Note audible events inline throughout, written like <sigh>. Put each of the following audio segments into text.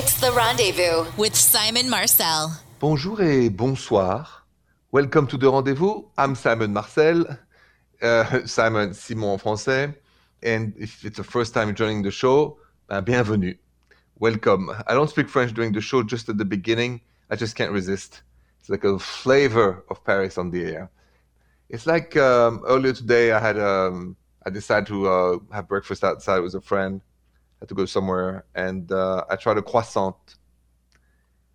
It's The Rendezvous with Simon Marcel. Bonjour et bonsoir. Welcome to The Rendezvous. I'm Simon Marcel. Uh, <laughs> Simon Simon en français. And if it's the first time joining the show, uh, bienvenue. Welcome. I don't speak French during the show, just at the beginning. I just can't resist. It's like a flavor of Paris on the air. It's like um, earlier today, I had um, I decided to uh, have breakfast outside with a friend had to go somewhere, and uh, I tried a croissant.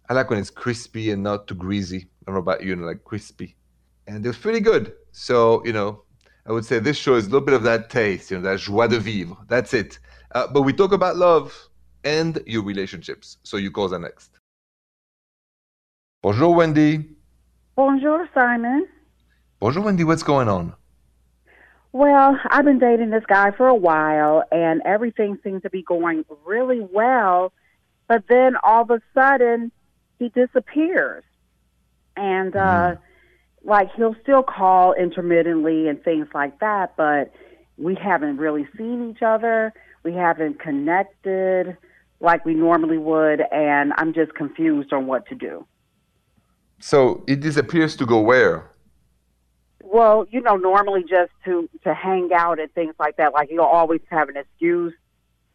I like when it's crispy and not too greasy. I don't know about you, you know, like crispy, and it was pretty good. So you know, I would say this show is a little bit of that taste, you know, that joie de vivre. That's it. Uh, but we talk about love and your relationships. So you calls the next. Bonjour, Wendy. Bonjour, Simon. Bonjour, Wendy. What's going on? Well, I've been dating this guy for a while, and everything seems to be going really well. But then all of a sudden, he disappears. And, uh, like, he'll still call intermittently and things like that, but we haven't really seen each other. We haven't connected like we normally would, and I'm just confused on what to do. So it disappears to go where? Well, you know, normally just to to hang out and things like that. Like he'll always have an excuse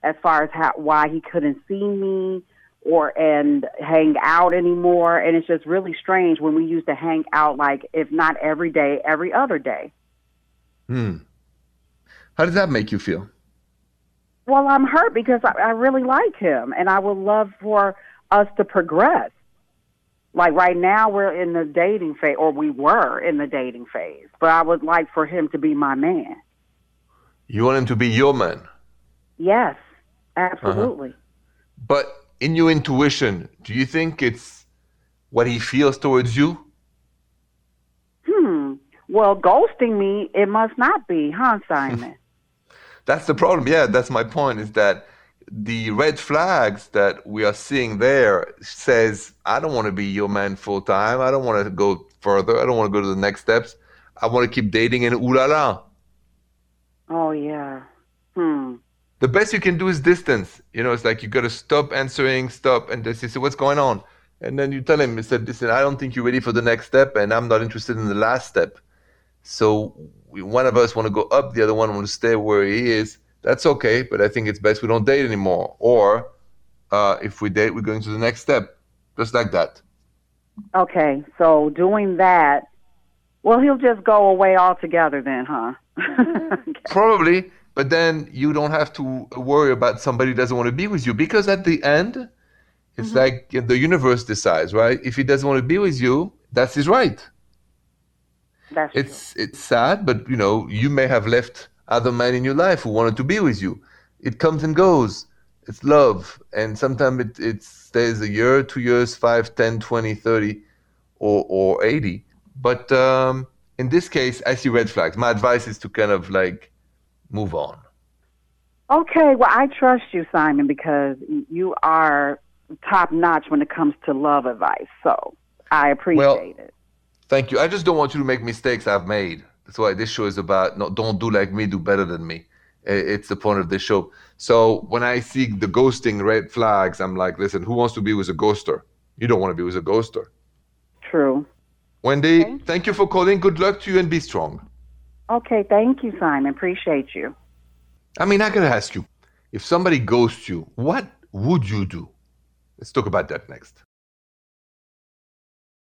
as far as how why he couldn't see me or and hang out anymore. And it's just really strange when we used to hang out like if not every day, every other day. Hmm. How does that make you feel? Well, I'm hurt because I, I really like him, and I would love for us to progress. Like right now, we're in the dating phase, or we were in the dating phase. But I would like for him to be my man. You want him to be your man. Yes, absolutely. But in your intuition, do you think it's what he feels towards you? Hmm. Well, ghosting me, it must not be, huh, Simon? <laughs> That's the problem. Yeah, that's my point. Is that the red flags that we are seeing there says I don't want to be your man full time. I don't want to go further. I don't want to go to the next steps. I want to keep dating and ooh la la. oh yeah. Hmm. The best you can do is distance. You know, it's like you got to stop answering, stop, and just say, "What's going on?" And then you tell him, "He said, listen, I don't think you're ready for the next step, and I'm not interested in the last step." So we, one of us want to go up, the other one want to stay where he is. That's okay, but I think it's best we don't date anymore. Or uh, if we date, we're going to the next step, just like that. Okay, so doing that, well, he'll just go away altogether then, huh? <laughs> Probably, but then you don't have to worry about somebody who doesn't want to be with you because at the end, it's like the universe decides, right? If he doesn't want to be with you, that's his right. That's true. It's it's sad, but you know you may have left other man in your life who wanted to be with you. It comes and goes. It's love, and sometimes it, it stays a year, two years, five, ten, twenty, thirty, or or eighty. But um, in this case, I see red flags. My advice is to kind of like move on. Okay, well, I trust you, Simon, because you are top notch when it comes to love advice. So I appreciate it. Thank you. I just don't want you to make mistakes I've made. That's why this show is about. No, don't do like me, do better than me. It's the point of this show. So when I see the ghosting red flags, I'm like, listen, who wants to be with a ghoster? You don't want to be with a ghoster. True. Wendy, Okay. thank you for calling. Good luck to you and be strong. Okay, thank you, Simon. Appreciate you. I mean, I gotta ask you, if somebody ghosts you, what would you do? Let's talk about that next.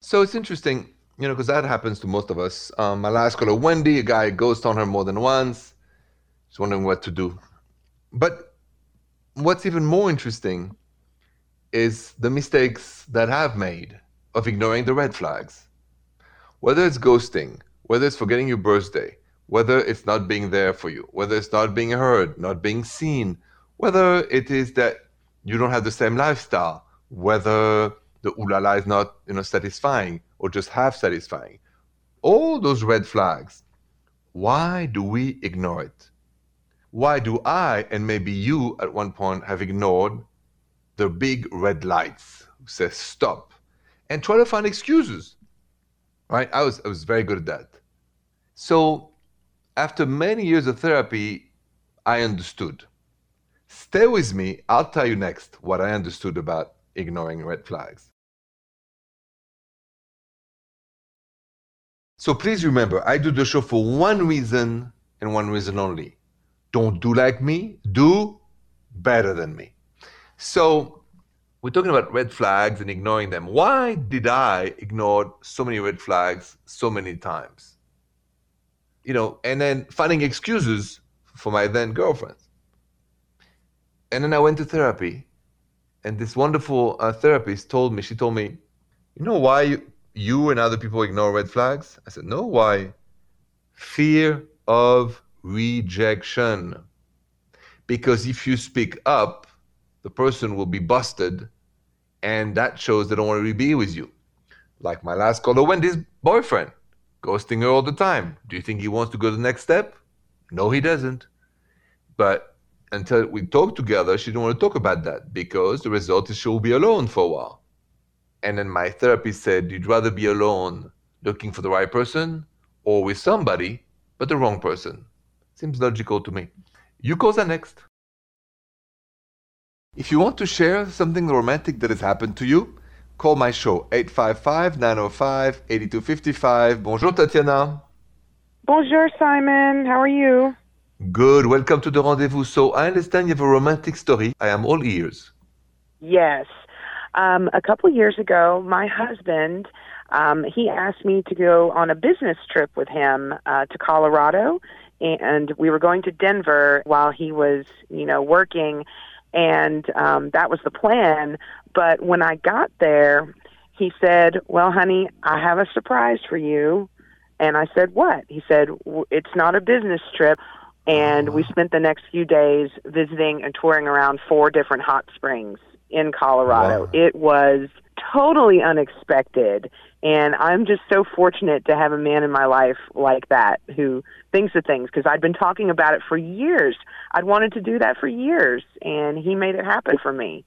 So it's interesting, you know, because that happens to most of us. Um, my last caller, Wendy, a guy ghosts on her more than once. She's wondering what to do. But what's even more interesting is the mistakes that I've made of ignoring the red flags. Whether it's ghosting, whether it's forgetting your birthday, whether it's not being there for you, whether it's not being heard, not being seen, whether it is that you don't have the same lifestyle, whether the ooh la la is not you know satisfying or just half satisfying. All those red flags. Why do we ignore it? Why do I and maybe you at one point have ignored the big red lights who says stop and try to find excuses? Right? I was I was very good at that. So after many years of therapy, I understood. Stay with me. I'll tell you next what I understood about ignoring red flags. So please remember, I do the show for one reason and one reason only. Don't do like me, do better than me. So we're talking about red flags and ignoring them. Why did I ignore so many red flags so many times? You know, and then finding excuses for my then girlfriend. And then I went to therapy, and this wonderful uh, therapist told me, she told me, you know why you, you and other people ignore red flags? I said, no, why? Fear of rejection. Because if you speak up, the person will be busted, and that shows they don't want to be with you. Like my last caller, Wendy's boyfriend, ghosting her all the time. Do you think he wants to go to the next step? No, he doesn't. But until we talk together, she didn't want to talk about that because the result is she will be alone for a while. And then my therapist said, You'd rather be alone looking for the right person or with somebody, but the wrong person. Seems logical to me. You calls are next. If you want to share something romantic that has happened to you, call my show 855 905 8255. Bonjour, Tatiana. Bonjour, Simon. How are you? Good. Welcome to the rendezvous. So I understand you have a romantic story. I am all ears. Yes. Um, a couple years ago, my husband um, he asked me to go on a business trip with him uh, to Colorado, and we were going to Denver while he was, you know, working, and um, that was the plan. But when I got there, he said, "Well, honey, I have a surprise for you." And I said, "What?" He said, "It's not a business trip." And we spent the next few days visiting and touring around four different hot springs in Colorado. Wow. It was totally unexpected. And I'm just so fortunate to have a man in my life like that who thinks of things because I'd been talking about it for years. I'd wanted to do that for years, and he made it happen for me.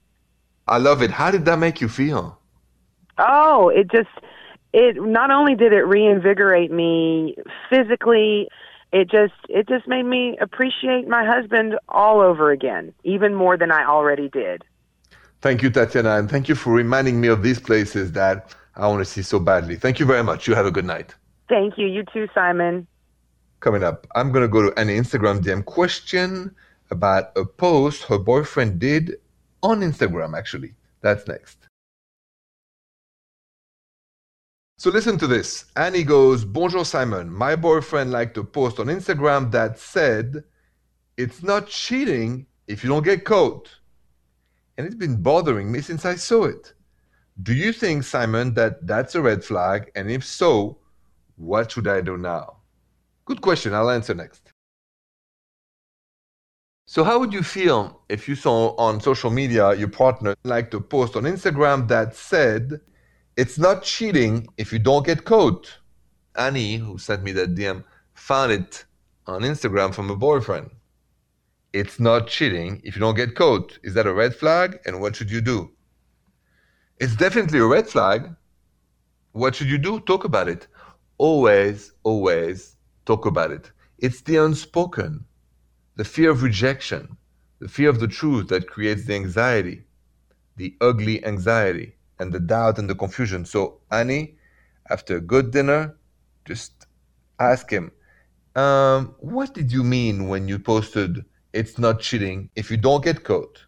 I love it. How did that make you feel? Oh, it just, it not only did it reinvigorate me physically, it just it just made me appreciate my husband all over again, even more than I already did. Thank you, Tatiana, and thank you for reminding me of these places that I want to see so badly. Thank you very much. You have a good night. Thank you. You too, Simon. Coming up, I'm going to go to an Instagram DM question about a post her boyfriend did on Instagram, actually. That's next. So listen to this. Annie goes, Bonjour Simon. My boyfriend liked a post on Instagram that said, It's not cheating if you don't get caught. And it's been bothering me since I saw it. Do you think, Simon, that that's a red flag? And if so, what should I do now? Good question. I'll answer next. So, how would you feel if you saw on social media your partner liked a post on Instagram that said, It's not cheating if you don't get caught? Annie, who sent me that DM, found it on Instagram from a boyfriend. It's not cheating if you don't get caught. Is that a red flag? And what should you do? It's definitely a red flag. What should you do? Talk about it. Always, always talk about it. It's the unspoken, the fear of rejection, the fear of the truth that creates the anxiety, the ugly anxiety, and the doubt and the confusion. So, Annie, after a good dinner, just ask him, um, what did you mean when you posted it's not cheating if you don't get caught?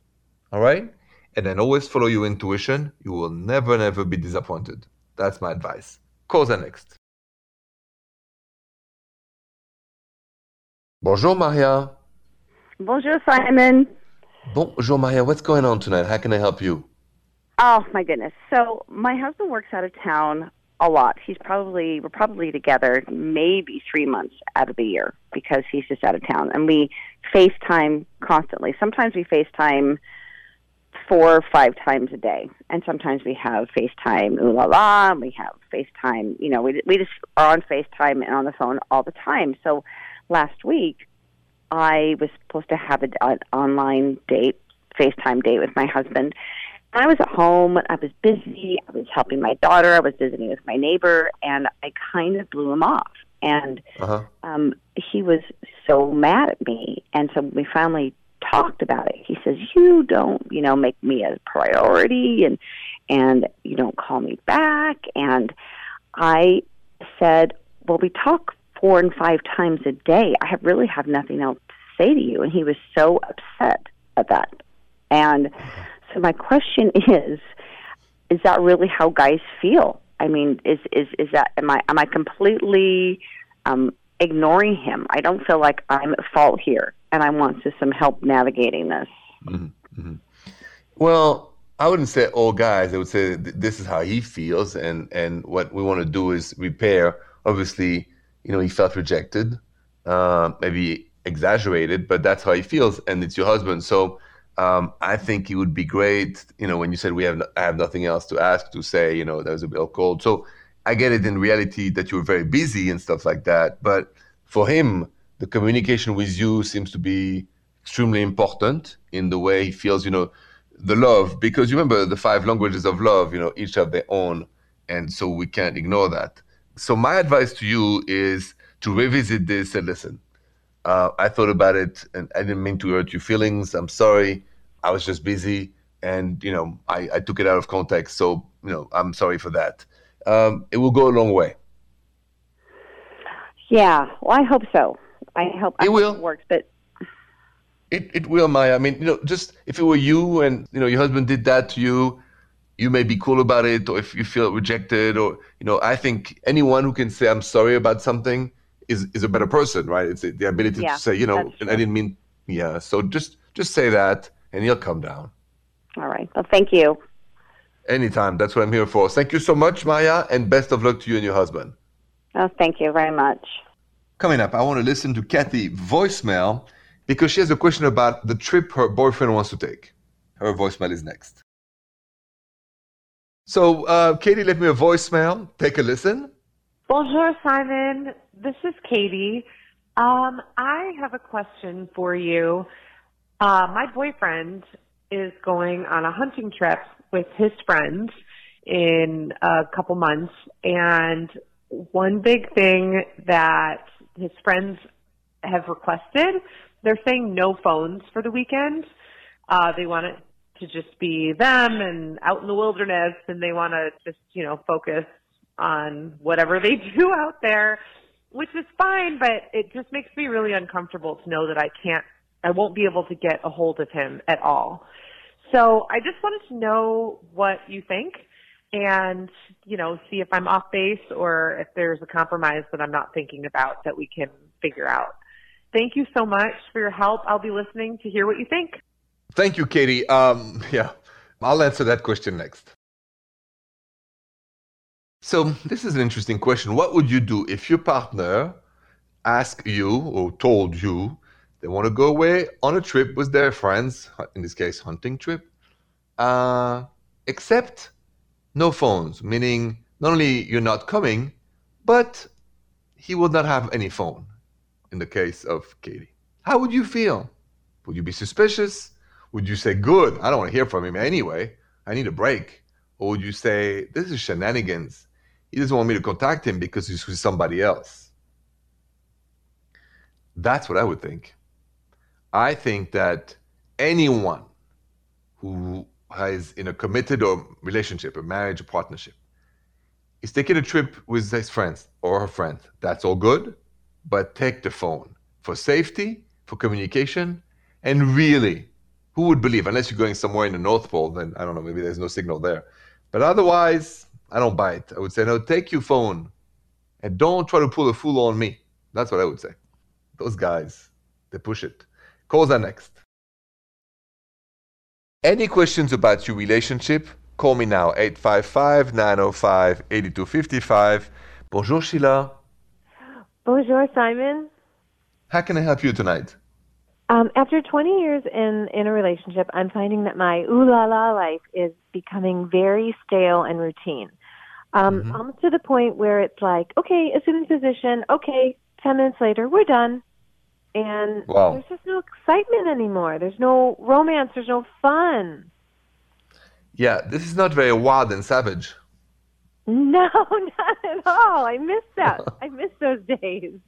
All right? And then always follow your intuition. You will never, never be disappointed. That's my advice. Are next. Bonjour, Maria. Bonjour, Simon. Bonjour, Maria. What's going on tonight? How can I help you? Oh my goodness. So my husband works out of town a lot. He's probably we're probably together maybe three months out of the year because he's just out of town, and we FaceTime constantly. Sometimes we FaceTime four or five times a day, and sometimes we have FaceTime ooh la la, and we have FaceTime. You know, we we just are on FaceTime and on the phone all the time. So last week, I was supposed to have an online date, FaceTime date with my husband. I was at home. I was busy. I was helping my daughter. I was visiting with my neighbor, and I kind of blew him off. And Uh-huh. um, he was so mad at me. And so we finally talked about it. He says, "You don't, you know, make me a priority, and and you don't call me back." And I said, "Well, we talk four and five times a day. I have really have nothing else to say to you." And he was so upset at that. And so my question <laughs> is, is that really how guys feel? I mean, is is is that am I am I completely um, ignoring him? I don't feel like I'm at fault here, and I want some help navigating this. Mm-hmm. Mm-hmm. Well, I wouldn't say all guys. I would say this is how he feels, and and what we want to do is repair. Obviously, you know, he felt rejected, uh, maybe exaggerated, but that's how he feels, and it's your husband. So um, I think it would be great, you know, when you said we have, no, I have nothing else to ask to say, you know, there's a bill cold. So I get it in reality that you're very busy and stuff like that. But for him, the communication with you seems to be extremely important in the way he feels, you know, the love. Because you remember the five languages of love, you know, each have their own. And so we can't ignore that. So my advice to you is to revisit this and listen, uh, I thought about it, and I didn't mean to hurt your feelings. I'm sorry. I was just busy, and you know, I, I took it out of context. So you know, I'm sorry for that. Um, it will go a long way. Yeah, well, I hope so. I hope it I will hope it works, but it it will, Maya. I mean, you know, just if it were you and you know your husband did that to you, you may be cool about it, or if you feel rejected, or you know, I think anyone who can say I'm sorry about something is is a better person, right? It's the ability yeah, to say, you know, and I didn't mean, yeah. So just just say that, and he'll come down. All right. Well, thank you. Anytime. That's what I'm here for. Thank you so much, Maya, and best of luck to you and your husband. Oh, thank you very much. Coming up, I want to listen to Kathy voicemail because she has a question about the trip her boyfriend wants to take. Her voicemail is next. So, uh, Katie left me a voicemail. Take a listen. Bonjour, Simon. This is Katie. Um, I have a question for you. Uh, my boyfriend is going on a hunting trip with his friends in a couple months, and one big thing that his friends have requested, they're saying no phones for the weekend. Uh, they want it to just be them and out in the wilderness, and they want to just, you know, focus on whatever they <laughs> do out there, which is fine, but it just makes me really uncomfortable to know that I can't, I won't be able to get a hold of him at all. So I just wanted to know what you think and, you know, see if I'm off base or if there's a compromise that I'm not thinking about that we can figure out. Thank you so much for your help. I'll be listening to hear what you think. Thank you, Katie. Um, yeah, I'll answer that question next. So this is an interesting question. What would you do if your partner asked you or told you they want to go away on a trip with their friends, in this case, hunting trip, uh, except no phones, meaning not only you're not coming, but he will not have any phone in the case of Katie. How would you feel? Would you be suspicious? Would you say, good, I don't want to hear from him anyway. I need a break. Or would you say, this is shenanigans? He doesn't want me to contact him because he's with somebody else. That's what I would think. I think that anyone who is in a committed or relationship, a marriage, a partnership, is taking a trip with his friends or her friends. That's all good, but take the phone for safety, for communication, and really, who would believe? Unless you're going somewhere in the North Pole, then I don't know, maybe there's no signal there. But otherwise, I don't buy it. I would say, no, take your phone and don't try to pull a fool on me. That's what I would say. Those guys, they push it. Calls are next. Any questions about your relationship? Call me now, 855 905 8255. Bonjour, Sheila. Bonjour, Simon. How can I help you tonight? Um, after 20 years in, in a relationship, I'm finding that my ooh la la life is becoming very stale and routine. Um, Mhm. Almost to the point where it's like, okay, assume position, okay, 10 minutes later, we're done. And Wow. there's just no excitement anymore. There's no romance. There's no fun. Yeah, this is not very wild and savage. No, <laughs> not at all. I miss that. I miss those days. <laughs>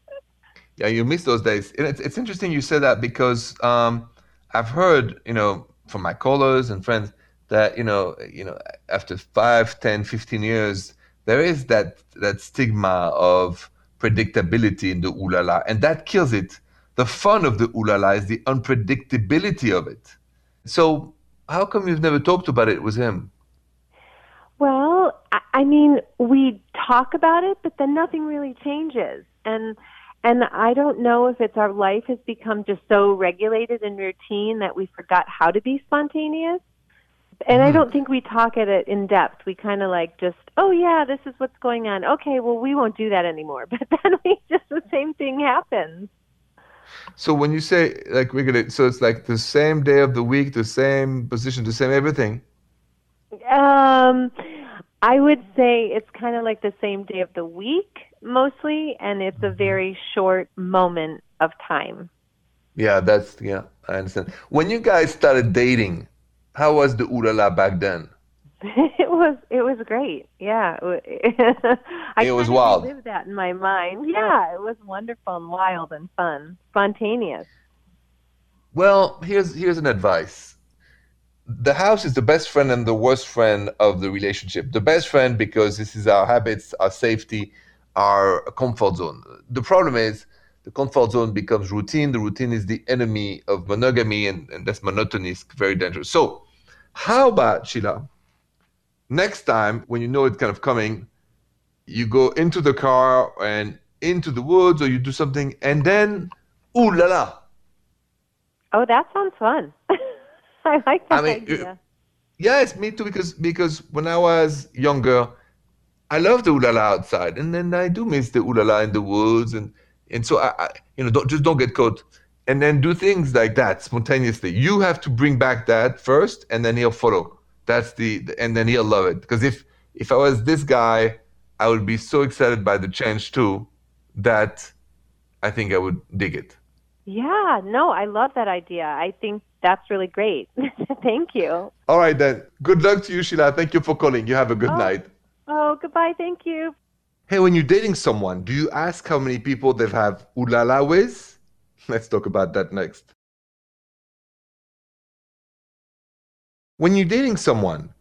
Yeah, you miss those days. And it's, it's interesting you say that because um, I've heard, you know, from my callers and friends that, you know, you know, after 5, 10, 15 years, there is that that stigma of predictability in the ooh la la, and that kills it. The fun of the ooh la la is the unpredictability of it. So, how come you've never talked about it with him? Well, I mean, we talk about it, but then nothing really changes. And and I don't know if it's our life has become just so regulated and routine that we forgot how to be spontaneous. And I hmm. don't think we talk at it in depth. We kind of like just, oh yeah, this is what's going on. Okay, well we won't do that anymore. <laughs> But then we just the same thing happens. So when you say like regulate, so it's like the same day of the week, the same position, the same everything. Um, I would say it's kind of like the same day of the week mostly, and it's a mm-hmm. very short moment of time. Yeah, that's yeah, I understand. When you guys started dating, how was the Ulala back then? <laughs> it was it was great. Yeah, <laughs> I it was wild. Lived that in my mind. Yeah, it was wonderful and wild and fun, spontaneous. Well, here's here's an advice. The house is the best friend and the worst friend of the relationship. The best friend because this is our habits, our safety, our comfort zone. The problem is the comfort zone becomes routine. The routine is the enemy of monogamy, and, and that's monotony is very dangerous. So, how about Sheila? Next time, when you know it's kind of coming, you go into the car and into the woods, or you do something, and then, ooh la la. Oh, that sounds fun. <laughs> I like that I mean, idea. Uh, yes, me too. Because because when I was younger, I loved the ooh la la outside, and then I do miss the ooh la la in the woods, and and so I, I you know, don't, just don't get caught, and then do things like that spontaneously. You have to bring back that first, and then he'll follow. That's the, and then he'll love it. Because if if I was this guy, I would be so excited by the change too, that I think I would dig it. Yeah, no, I love that idea. I think that's really great. <laughs> Thank you. All right, then. Good luck to you, Sheila. Thank you for calling. You have a good oh. night. Oh, goodbye. Thank you. Hey, when you're dating someone, do you ask how many people they've had ulala with? <laughs> Let's talk about that next. When you're dating someone,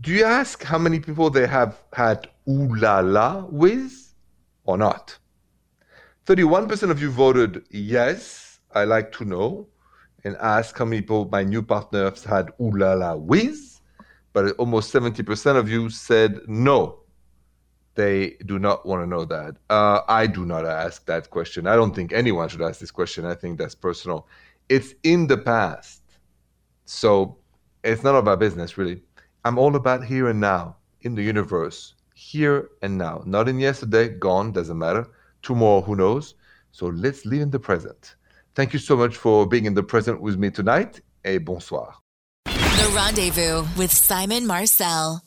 do you ask how many people they have had ulala with or not? 31% of you voted yes, I like to know, and ask how many people my new partner has had ulala with but almost 70% of you said no. They do not want to know that. Uh, I do not ask that question. I don't think anyone should ask this question. I think that's personal. It's in the past. So it's none of our business, really. I'm all about here and now in the universe, here and now. Not in yesterday, gone, doesn't matter. Tomorrow, who knows? So let's live in the present. Thank you so much for being in the present with me tonight, et bonsoir. The Rendezvous with Simon Marcel.